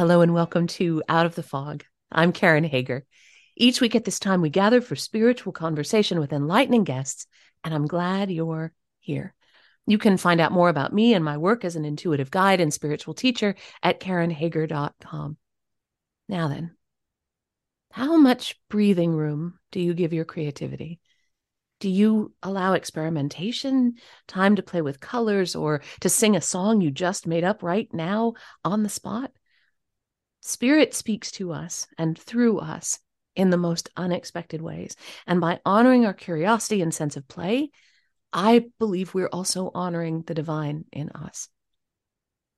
Hello and welcome to Out of the Fog. I'm Karen Hager. Each week at this time, we gather for spiritual conversation with enlightening guests, and I'm glad you're here. You can find out more about me and my work as an intuitive guide and spiritual teacher at KarenHager.com. Now then, how much breathing room do you give your creativity? Do you allow experimentation, time to play with colors, or to sing a song you just made up right now on the spot? Spirit speaks to us and through us in the most unexpected ways. And by honoring our curiosity and sense of play, I believe we're also honoring the divine in us.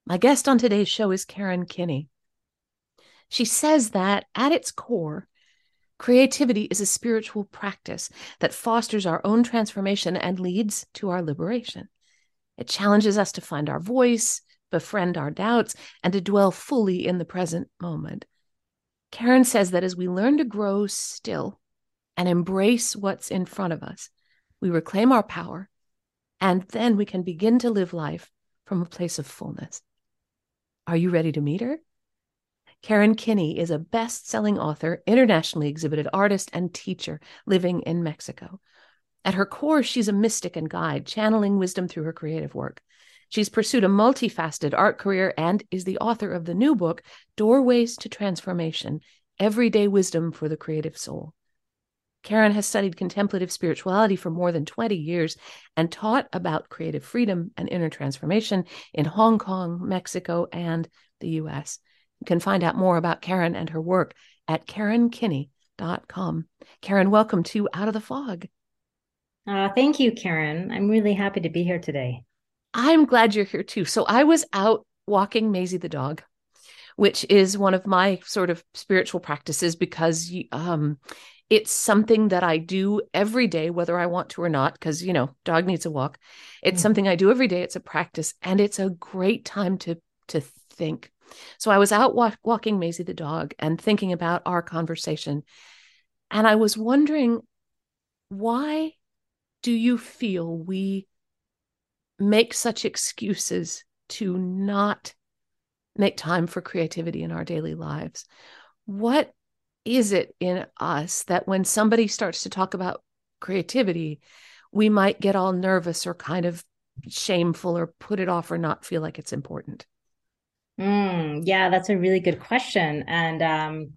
My guest on today's show is Karen Kinney. She says that at its core, creativity is a spiritual practice that fosters our own transformation and leads to our liberation. It challenges us to find our voice, befriend our doubts, and to dwell fully in the present moment. Karen says that as we learn to grow still and embrace what's in front of us, we reclaim our power, and then we can begin to live life from a place of fullness. Are you ready to meet her? Karen Kinney is a best selling author, internationally exhibited artist, and teacher living in Mexico. At her core, she's a mystic and guide, channeling wisdom through her creative work. She's pursued a multifaceted art career and is the author of the new book, Doorways to Transformation Everyday Wisdom for the Creative Soul. Karen has studied contemplative spirituality for more than 20 years and taught about creative freedom and inner transformation in Hong Kong, Mexico, and the US. You can find out more about Karen and her work at KarenKinney.com. Karen, welcome to Out of the Fog. Uh, thank you, Karen. I'm really happy to be here today. I'm glad you're here too. So I was out walking Maisie the dog, which is one of my sort of spiritual practices because um, it's something that I do every day, whether I want to or not, because, you know, dog needs a walk. It's mm-hmm. something I do every day. It's a practice and it's a great time to, to think. So I was out walk- walking Maisie the dog and thinking about our conversation. And I was wondering, why do you feel we make such excuses to not make time for creativity in our daily lives. What is it in us that when somebody starts to talk about creativity, we might get all nervous or kind of shameful or put it off or not feel like it's important? Mm, yeah, that's a really good question. And um,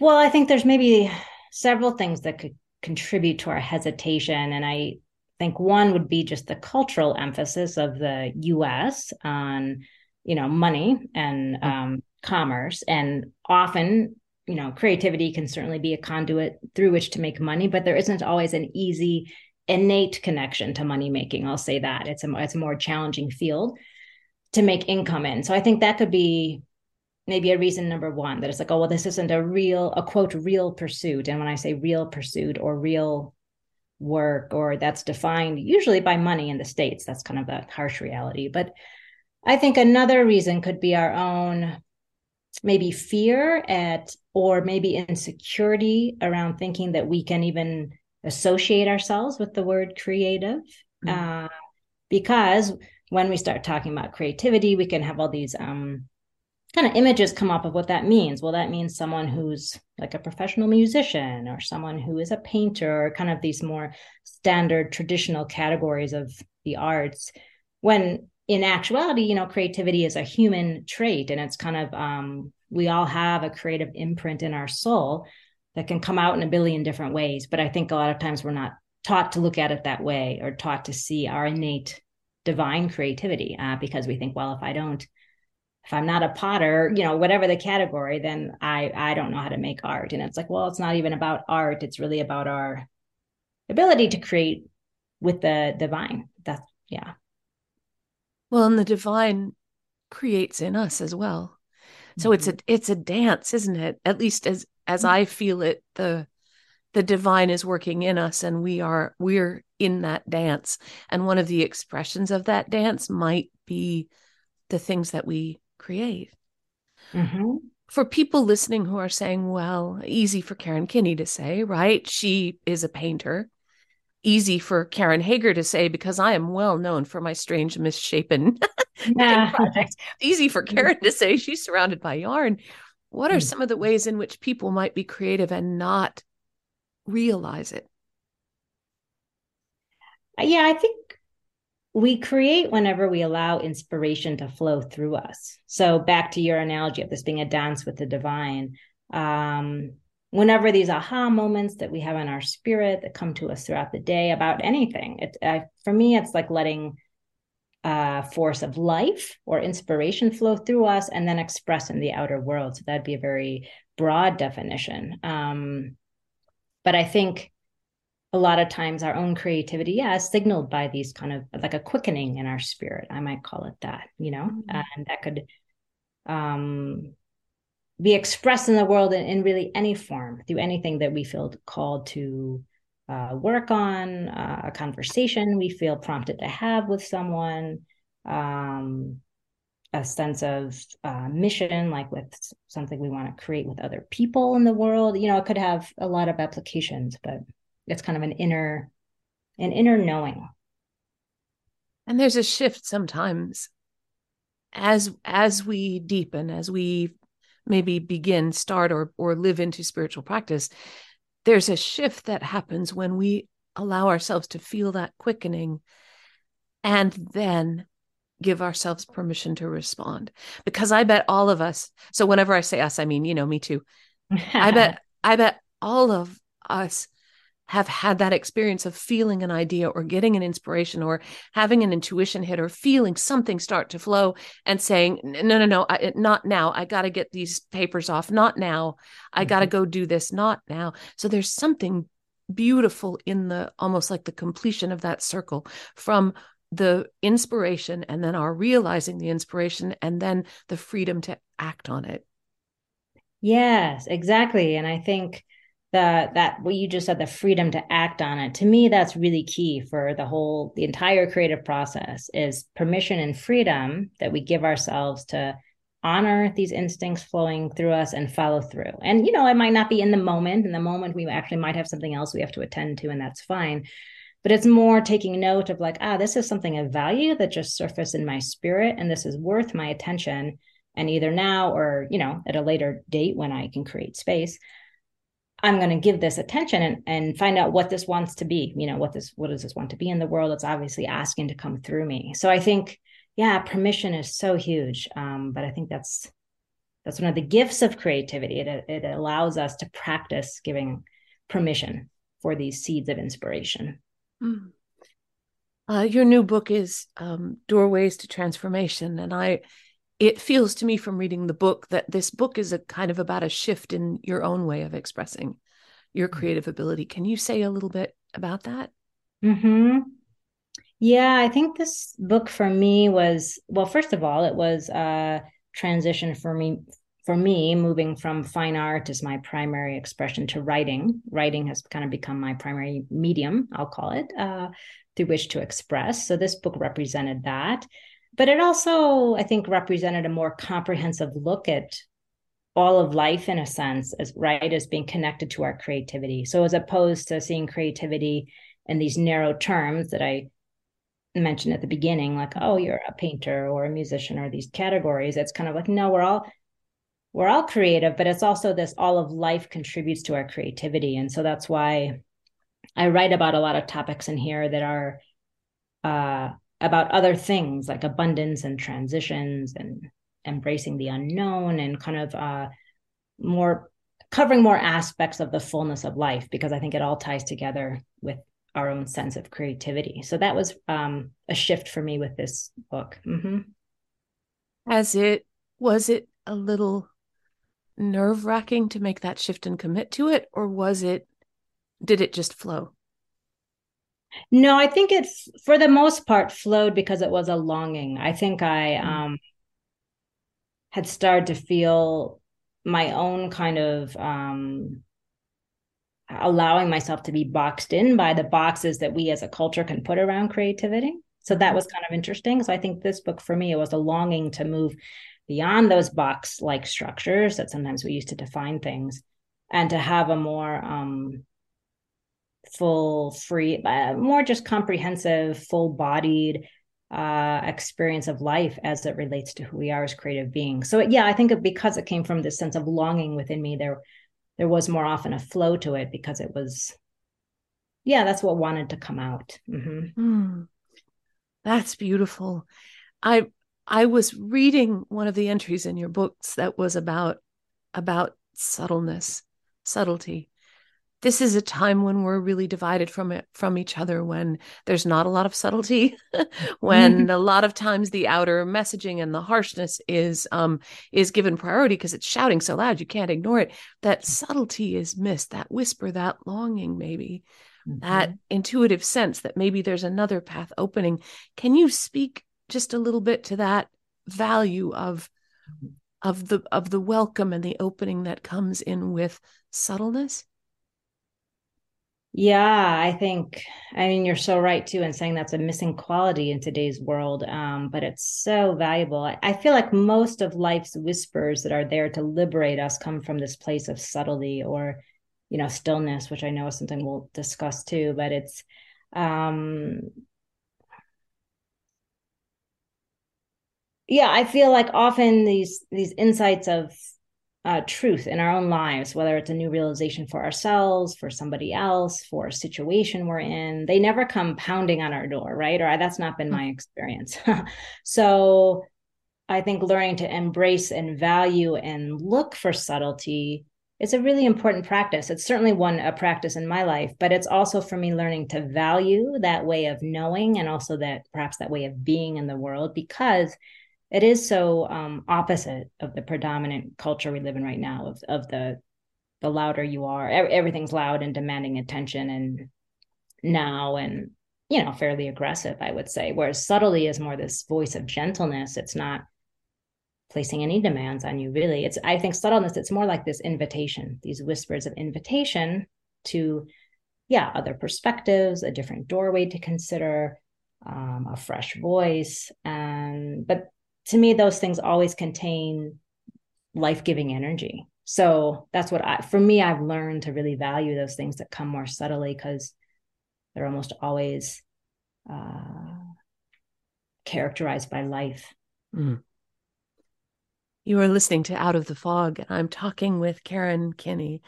well, I think there's maybe several things that could contribute to our hesitation. And I think one would be just the cultural emphasis of the US on, you know, money and mm-hmm. um, commerce. And often, you know, creativity can certainly be a conduit through which to make money, but there isn't always an easy, innate connection to money making. I'll say that it's a it's a more challenging field to make income in. So I think that could be maybe a reason number one that it's like, oh well, this isn't a real a quote real pursuit. And when I say real pursuit or real work or that's defined usually by money in the states. That's kind of a harsh reality. But i think another reason could be our own maybe fear at or maybe insecurity around thinking that we can even associate ourselves with the word creative. Mm-hmm. uh, because when we start talking about creativity we can have all these um, kind of images come up of what that means. Well, that means someone who's like a professional musician or someone who is a painter or kind of these more standard traditional categories of the arts. When in actuality, you know, creativity is a human trait and it's kind of, um, we all have a creative imprint in our soul that can come out in a billion different ways. But I think a lot of times we're not taught to look at it that way or taught to see our innate divine creativity uh, because we think, well, if I don't, if I'm not a potter, you know, whatever the category, then I I don't know how to make art. And it's like, well, it's not even about art. It's really about our ability to create with the divine. That's yeah. Well, and the divine creates in us as well. So mm-hmm. it's a it's a dance, isn't it? At least as as mm-hmm. I feel it, the the divine is working in us and we are we're in that dance. And one of the expressions of that dance might be the things that we create. Mm-hmm. For people listening who are saying, well, easy for Karen Kinney to say, right? She is a painter. easy for Karen Hager to say because I am well known for my strange, misshapen yeah. projects. Easy for Karen to say she's surrounded by yarn. What are mm. some of the ways in which people might be creative and not realize it? Yeah, I think we create whenever we allow inspiration to flow through us. So back to your analogy of this being a dance with the divine. Um, whenever these aha moments that we have in our spirit that come to us throughout the day about anything, it for me it's like letting a uh, force of life or inspiration flow through us and then express in the outer world. So that'd be a very broad definition. Um, but I think a lot of times our own creativity, yeah, is signaled by these kind of like a quickening in our spirit. I might call it that, you know, mm-hmm. and that could um, be expressed in the world in, in, really any form through anything that we feel called to uh, work on, uh, a conversation we feel prompted to have with someone, um, a sense of uh, mission, like with something we want to create with other people in the world. You know, it could have a lot of applications, but it's kind of an inner an inner knowing. And there's a shift sometimes as as we deepen as we maybe begin start or or live into spiritual practice there's a shift that happens when we allow ourselves to feel that quickening and then give ourselves permission to respond. Because i bet all of us so whenever i say us i mean you know me too. I bet i bet all of us have had that experience of feeling an idea or getting an inspiration or having an intuition hit or feeling something start to flow and saying no no no I, not now. I got to get these papers off. Not now. I got to mm-hmm. go do this. Not now. So there's something beautiful in the almost like the completion of that circle from the inspiration and then our realizing the inspiration and then the freedom to act on it. Yes exactly. And i think the that what you just said the freedom to act on it. To me that's really key for the whole the entire creative process is permission and freedom that we give ourselves to honor these instincts flowing through us and follow through. And you know it might not be in the moment. In the moment we actually might have something else we have to attend to and that's fine. But it's more taking note of like ah this is something of value that just surfaced in my spirit and this is worth my attention. And either now or you know at a later date when i can create space I'm going to give this attention and, and find out what this wants to be. You know, what this, what does this want to be in the world? It's obviously asking to come through me. So I think, yeah, permission is so huge. Um, but I think that's, that's one of the gifts of creativity. It, it allows us to practice giving permission for these seeds of inspiration. Mm. Uh, your new book is um, Doorways to Transformation. And I, it feels to me from reading the book that this book is a kind of about a shift in your own way of expressing your mm-hmm. creative ability. Can you say a little bit about that? Hmm. Yeah, I think this book for me was well. First of all, it was a transition for me. For me, moving from fine art as my primary expression to writing. Writing has kind of become my primary medium. I'll call it uh, through which to express. So this book represented that but it also i think represented a more comprehensive look at all of life in a sense as right as being connected to our creativity. So as opposed to seeing creativity in these narrow terms that i mentioned at the beginning like oh you're a painter or a musician or these categories it's kind of like no we're all we're all creative but it's also this all of life contributes to our creativity. And so that's why i write about a lot of topics in here that are uh about other things like abundance and transitions and embracing the unknown and kind of uh, more covering more aspects of the fullness of life because I think it all ties together with our own sense of creativity. So that was um, a shift for me with this book. Mm-hmm. As it was it a little nerve wracking to make that shift and commit to it, or was it? Did it just flow? No, I think it, for the most part, flowed because it was a longing. I think I mm. um, had started to feel my own kind of um, allowing myself to be boxed in by the boxes that we as a culture can put around creativity. So that was kind of interesting. So I think this book for me, it was a longing to move beyond those box like structures that sometimes we use to define things and to have a more um, full, free, uh, more just comprehensive, full bodied uh, experience of life as it relates to who we are as creative beings. So yeah, I think because it came from this sense of longing within me, there there was more often a flow to it because it was, yeah, that's what wanted to come out. Mm-hmm. Mm, that's beautiful. I I was reading one of the entries in your books that was about about subtleness, subtlety, this is a time when we're really divided from it from each other when there's not a lot of subtlety when mm-hmm. a lot of times the outer messaging and the harshness is um is given priority because it's shouting so loud you can't ignore it that subtlety is missed that whisper that longing maybe mm-hmm. that intuitive sense that maybe there's another path opening can you speak just a little bit to that value of mm-hmm. of the of the welcome and the opening that comes in with subtleness yeah, I think, I mean, you're so right too in saying that's a missing quality in today's world, um, but it's so valuable. I, I feel like most of life's whispers that are there to liberate us come from this place of subtlety or, you know, stillness, which I know is something we'll discuss too, but it's, um, yeah, I feel like often these these insights of uh, truth in our own lives, whether it's a new realization for ourselves, for somebody else, for a situation we're in, they never come pounding on our door, right? Or that's not been my experience. so I think learning to embrace and value and look for subtlety is a really important practice. It's certainly one a practice in my life, but it's also for me learning to value that way of knowing and also that perhaps that way of being in the world because it is so um, opposite of the predominant culture we live in right now of, of the the louder you are everything's loud and demanding attention and now and you know fairly aggressive i would say. Whereas subtlety is more this voice of gentleness. It's not placing any demands on you really. It's i think subtleness it's more like this invitation these whispers of invitation to yeah other perspectives a different doorway to consider um, a fresh voice. And but to me those things always contain life-giving energy so that's what i for me i've learned to really value those things that come more subtly because they're almost always uh, characterized by life mm. You are listening to Out of the Fog, and I'm talking with Karen Kinney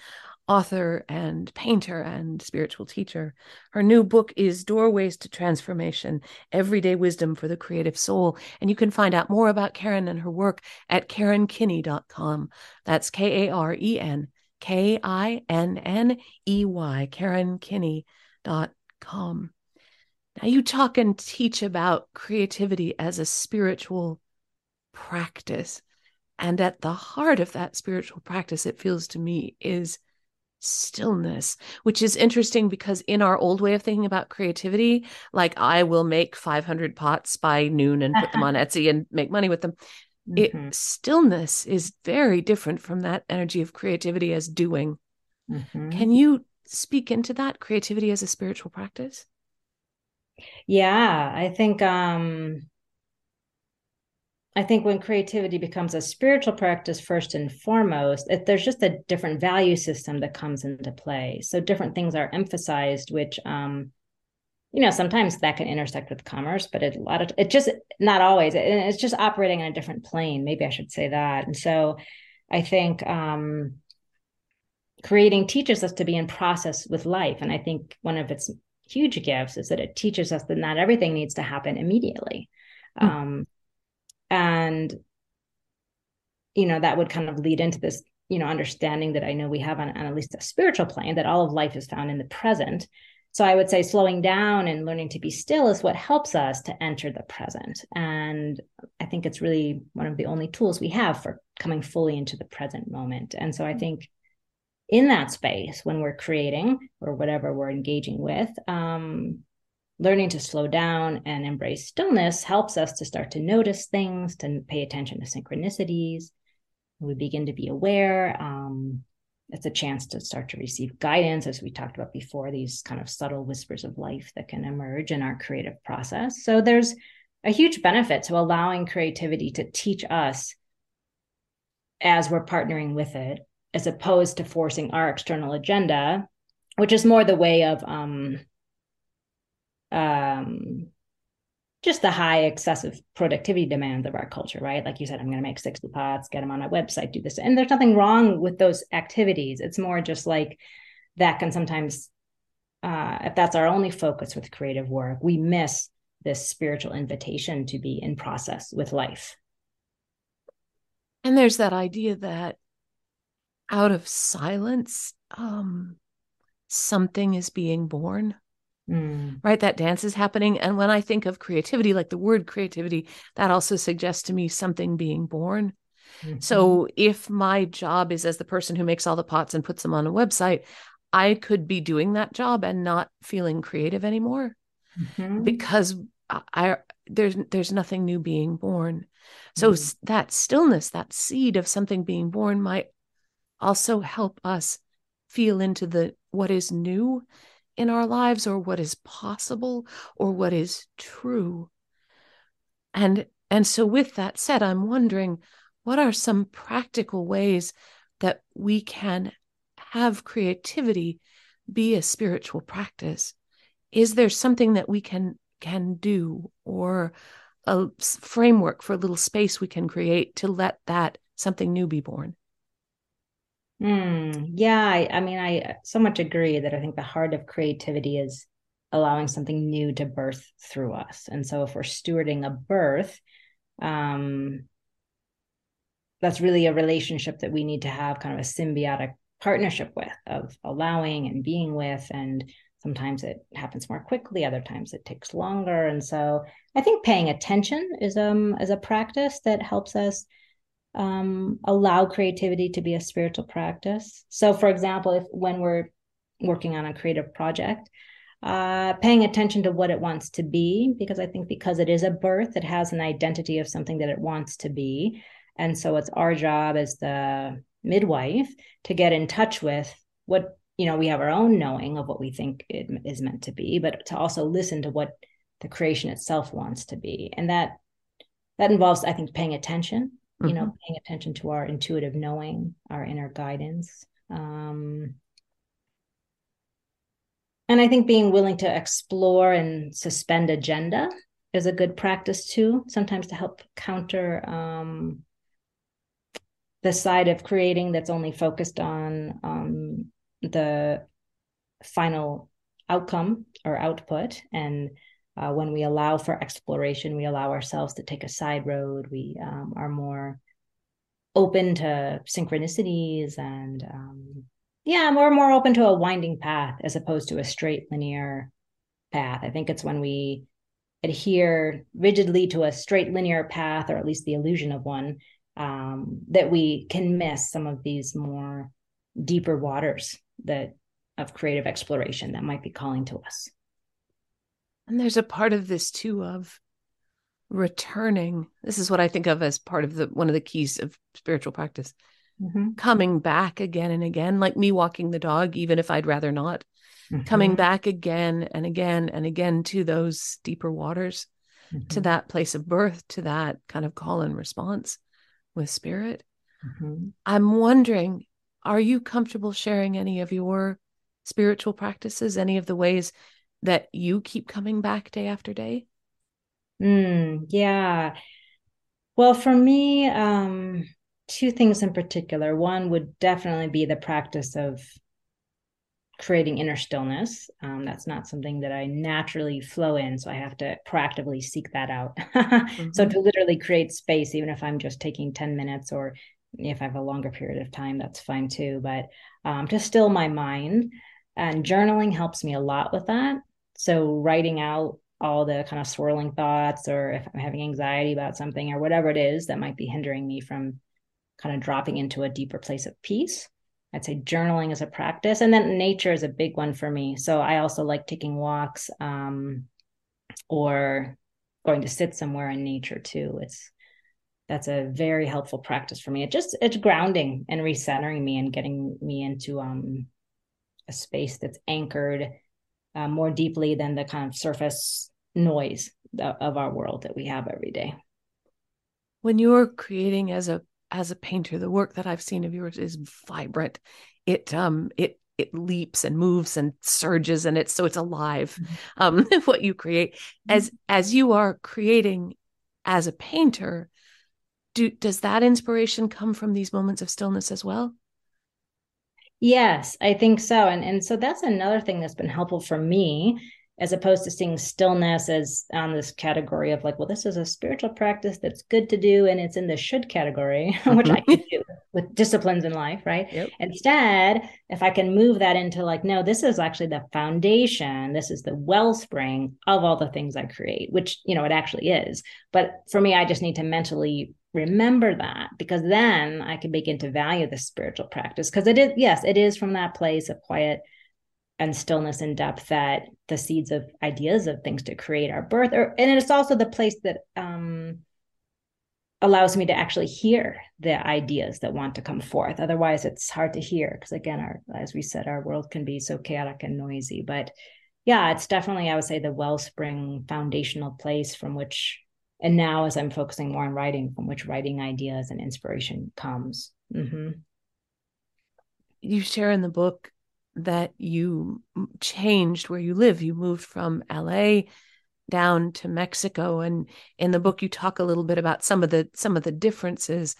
author and painter and spiritual teacher. Her new book is Doorways to Transformation Everyday Wisdom for the Creative Soul. And you can find out more about Karen and her work at KarenKinney.com. That's K A R E N K I N N E Y, KarenKinney.com. Now, you talk and teach about creativity as a spiritual practice. And at the heart of that spiritual practice, it feels to me, is stillness, which is interesting because in our old way of thinking about creativity, like I will make 500 pots by noon and put them on Etsy and make money with them. Mm-hmm. It stillness is very different from that energy of creativity as doing. Mm-hmm. Can you speak into that creativity as a spiritual practice? Yeah, I think um I think when creativity becomes a spiritual practice first and foremost, it, there's just a different value system that comes into play. So different things are emphasized, which um, you know sometimes that can intersect with commerce, but it, a lot of it just not always. It, it's just operating on a different plane. Maybe I should say that. And so I think um, creating teaches us to be in process with life, and I think one of its huge gifts is that it teaches us that not everything needs to happen immediately. Mm. Um, and you know that would kind of lead into this you know understanding that i know we have on, on at least a spiritual plane that all of life is found in the present. So i would say slowing down and learning to be still is what helps us to enter the present. And i think it's really one of the only tools we have for coming fully into the present moment. And so i think in that space when we're creating or whatever we're engaging with um, learning to slow down and embrace stillness helps us to start to notice things, to pay attention to synchronicities. We begin to be aware. Um, it's a chance to start to receive guidance, as we talked about before, these kind of subtle whispers of life that can emerge in our creative process. So there's a huge benefit to allowing creativity to teach us as we're partnering with it, as opposed to forcing our external agenda which is more the way of um um just the high excessive productivity demands of our culture, right? Like you said, I'm going to make 60 pots, get them on my website, do this. And there's nothing wrong with those activities. It's more just like that can sometimes, uh, if that's our only focus with creative work, we miss this spiritual invitation to be in process with life. And there's that idea that out of silence, um, something is being born. Mm. Right? That dance is happening. And when I think of creativity, like the word creativity, that also suggests to me something being born. Mm-hmm. So if my job is as the person who makes all the pots and puts them on a website, I could be doing that job and not feeling creative anymore mm-hmm. because I, I there's there's nothing new being born. So mm-hmm. that stillness, that seed of something being born might also help us feel into the what is new in our lives or what is possible or what is true. And and so with that said i'm wondering what are some practical ways that we can have creativity be a spiritual practice? Is there something that we can can do or a framework for a little space we can create to let that something new be born Mm, yeah, I, I mean, I so much agree that I think the heart of creativity is allowing something new to birth through us. And so if we're stewarding a birth, um, that's really a relationship that we need to have kind of a symbiotic partnership with of allowing and being with and sometimes it happens more quickly other times it takes longer and so i think paying attention is um is a practice that helps us um, allow creativity to be a spiritual practice. So, for example, if when we're working on a creative project, uh, paying attention to what it wants to be, because I think because it is a birth, it has an identity of something that it wants to be. And so it's our job as the midwife to get in touch with what, you know, we have our own knowing of what we think it is meant to be, but to also listen to what the creation itself wants to be. And that that involves, I think, paying attention you mm-hmm. know paying attention to our intuitive knowing our inner guidance um, and i think being willing to explore and suspend agenda is a good practice too sometimes to help counter um, the side of creating that's only focused on um, the final outcome or output and uh, when we allow for exploration, we allow ourselves to take a side road. We um, are more open to synchronicities and um, yeah, more more open to a winding path as opposed to a straight linear path. I think it's when we adhere rigidly to a straight linear path, or at least the illusion of one, um, that we can miss some of these more deeper waters that of creative exploration that might be calling to us. And there's a part of this too of returning. This is what I think of as part of the one of the keys of spiritual practice. Mm-hmm. Coming back again and again, like me walking the dog, even if I'd rather not. Mm-hmm. Coming back again and again and again to those deeper waters, mm-hmm. to that place of birth, to that kind of call and response with spirit. Mm-hmm. I'm wondering, are you comfortable sharing any of your spiritual practices, any of the ways that you keep coming back day after day? Mm, yeah. Well, for me, um, two things in particular. One would definitely be the practice of creating inner stillness. Um, that's not something that I naturally flow in. So I have to proactively seek that out. mm-hmm. So to literally create space, even if I'm just taking 10 minutes or if I have a longer period of time, that's fine too. But um, to still my mind and journaling helps me a lot with that. So writing out all the kind of swirling thoughts or if I'm having anxiety about something or whatever it is that might be hindering me from kind of dropping into a deeper place of peace. I'd say journaling is a practice. And then nature is a big one for me. So I also like taking walks um, or going to sit somewhere in nature too. It's that's a very helpful practice for me. It just it's grounding and recentering me and getting me into um a space that's anchored uh, more deeply than the kind of surface noise of our world that we have every day. When you're creating as a as a painter, the work that I've seen of yours is vibrant. It um it it leaps and moves and surges and it's so it's alive mm-hmm. um what you create mm-hmm. as as you are creating as a painter do does that inspiration come from these moments of stillness as well yes i think so and and so that's another thing that's been helpful for me as opposed to seeing stillness as on this category of like, well, this is a spiritual practice that's good to do and it's in the should category, which I mm-hmm. can do with disciplines in life, right? Yep. Instead, if I can move that into like, no, this is actually the foundation, this is the wellspring of all the things I create, which, you know, it actually is. But for me, I just need to mentally remember that because then I can begin to value the spiritual practice. Because it is, yes, it is from that place of quiet and stillness and depth that the seeds of ideas of things to create our birth or and it's also the place that um allows me to actually hear the ideas that want to come forth. Otherwise it's hard to hear because again our as we said our world can be so chaotic and noisy. But yeah it's definitely i would say the wellspring foundational place from which and now as i'm focusing more on writing from which writing ideas and inspiration comes mm-hmm. you share in the book that you changed where you live. You moved from LA down to Mexico and in the book you talk a little bit about some of the some of the differences.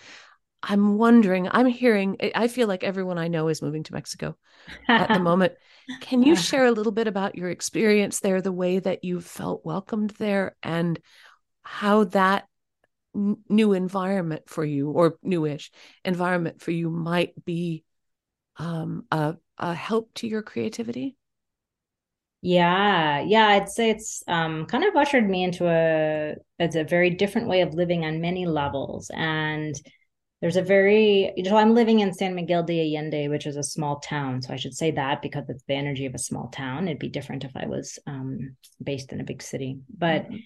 I'm wondering, I'm hearing I feel like everyone I know is moving to Mexico at the moment. Can you share a little bit about your experience there, the way that you felt welcomed there and how that new environment for you or newish environment for you might be um, a a help to your creativity? Yeah, yeah, I'd say it's um, kind of ushered me into a it's a very different way of living on many levels. And there's a very you know I'm living in San Miguel de Allende, which is a small town. So I should say that because it's the energy of a small town. It'd be different if I was um, based in a big city, but. Mm-hmm.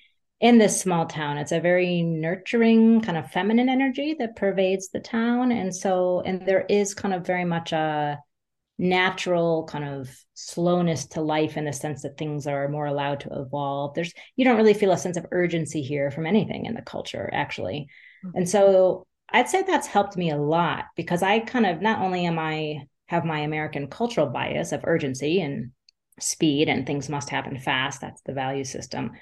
In this small town, it's a very nurturing kind of feminine energy that pervades the town. And so, and there is kind of very much a, natural kind of slowness to life in the sense that things are more allowed to evolve there's you don't really feel a sense of urgency here from anything in the culture actually mm-hmm. and so i'd say that's helped me a lot because i kind of not only am i have my american cultural bias of urgency and speed and things must happen fast that's the value system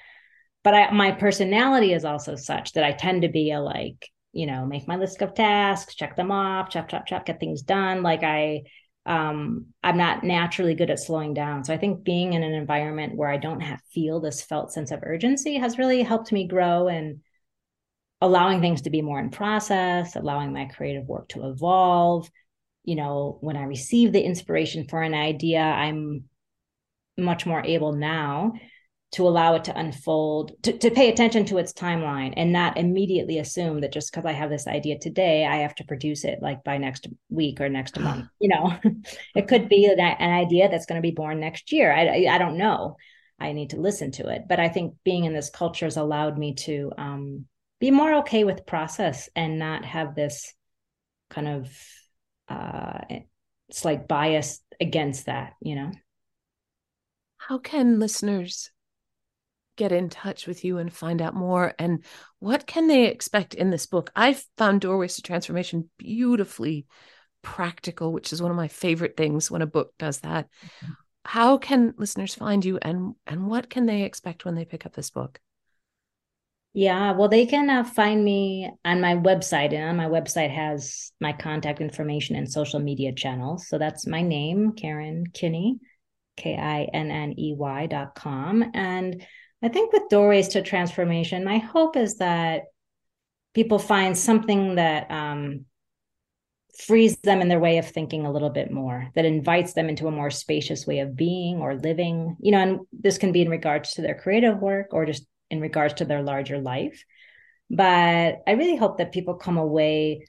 but I, my personality is also such that i tend to be a like you know make my list of tasks check them off chop chop chop get things done like i um, I'm not naturally good at slowing down. So I think being in an environment where I don't have feel this felt sense of urgency has really helped me grow and allowing things to be more in process, allowing my creative work to evolve. You know, when I receive the inspiration for an idea, I'm much more able now to allow it to unfold, to, to pay attention to its timeline and not immediately assume that just because I have this idea today, I have to produce it like by next week or next month. You know, it could be an, an idea that's going to be born next year. I, I, I don't know. I need to listen to it. But I think being in this culture has allowed me to um, be more okay with process and not have this kind of uh, slight bias against that, you know? How can listeners get in touch with you and find out more and what can they expect in this book i've found doorways to transformation beautifully practical which is one of my favorite things when a book does that mm-hmm. how can listeners find you and and what can they expect when they pick up this book yeah, well, they can uh, find me on my website, and on my website has my contact information and social media channels. So that's my name, Karen Kinney, K I N N E Y dot com. And I think with doorways to transformation, my hope is that people find something that um, frees them in their way of thinking a little bit more, that invites them into a more spacious way of being or living. You know, and this can be in regards to their creative work or just in regards to their larger life. But I really hope that people come away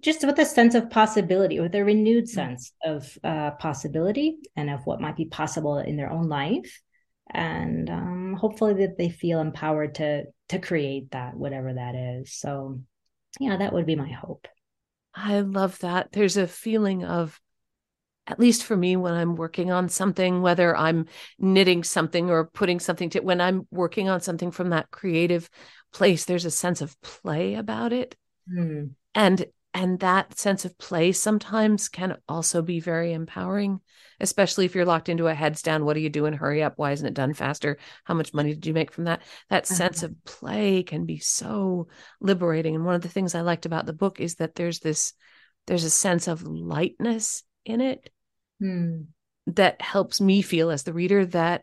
just with a sense of possibility, with a renewed mm. sense of uh, possibility and of what might be possible in their own life and um, hopefully that they feel empowered to to create that whatever that is. So yeah that would be my hope. I love that. There's a feeling of at least for me when i'm working on something whether i'm knitting something or putting something to when i'm working on something from that creative place there's a sense of play about it. Mm. and and that sense of play sometimes can also be very empowering especially if you're locked into a heads down what are you doing hurry up? Why isn't it done faster? How much money did you make from that? That sense of play can be so liberating. And one of the things i liked about the book is that there's this there's a sense of lightness in it hmm. that helps me feel as the reader that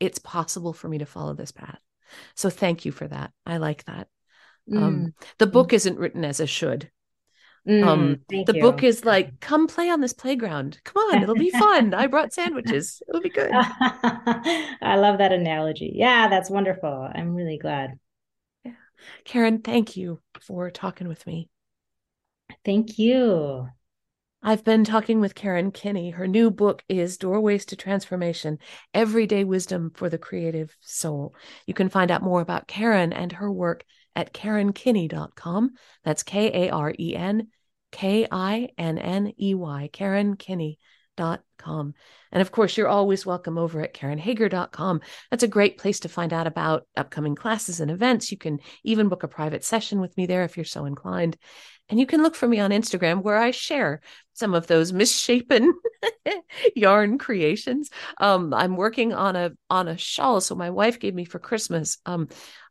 it's possible for me to follow this path. So thank you for that. I like that. Um, mm. um, the book isn't written as a should Mm, um, the you. book is like, come play on this playground. Come on, it'll be fun. I brought sandwiches. It'll be good. I love that analogy. Yeah, that's wonderful. I'm really glad. Yeah. Karen, thank you for talking with me. Thank you. I've been talking with Karen Kinney. Her new book is Doorways to Transformation Everyday Wisdom for the Creative Soul. You can find out more about Karen and her work at KarenKinney.com. That's K A R E N K I N N E Y, KarenKinney.com. And of course, you're always welcome over at KarenHager.com. That's a great place to find out about upcoming classes and events. You can even book a private session with me there if you're so inclined. And you can look for me on Instagram where I share some of those misshapen yarn creations. Um, I'm working on a on a shawl. So my wife gave me for Christmas um,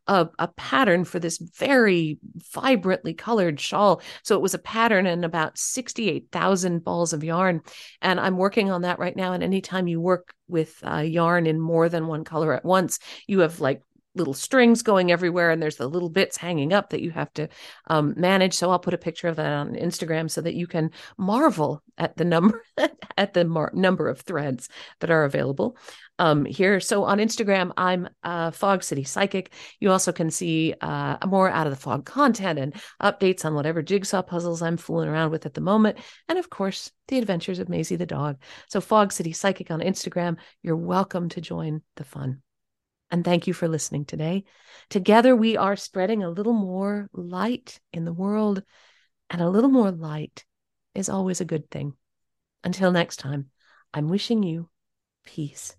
a, a pattern for this very vibrantly colored shawl. So it was a pattern and about 68,000 balls of yarn. And I'm working on that right now. And anytime you work with uh, yarn in more than one color at once, you have like little strings going everywhere and there's the little bits hanging up that you have to um, manage so i'll put a picture of that on instagram so that you can marvel at the number at the mar- number of threads that are available um, here. So on Instagram, I'm uh, Fog City Psychic. You also can see uh, more out of the fog content and updates on whatever jigsaw puzzles I'm fooling around with at the moment. And of course, the adventures of Maisie the dog. So Fog City Psychic on Instagram. You're welcome to join the fun. And thank you for listening today. Together, we are spreading a little more light in the world, and a little more light is always a good thing. Until next time, I'm wishing you peace.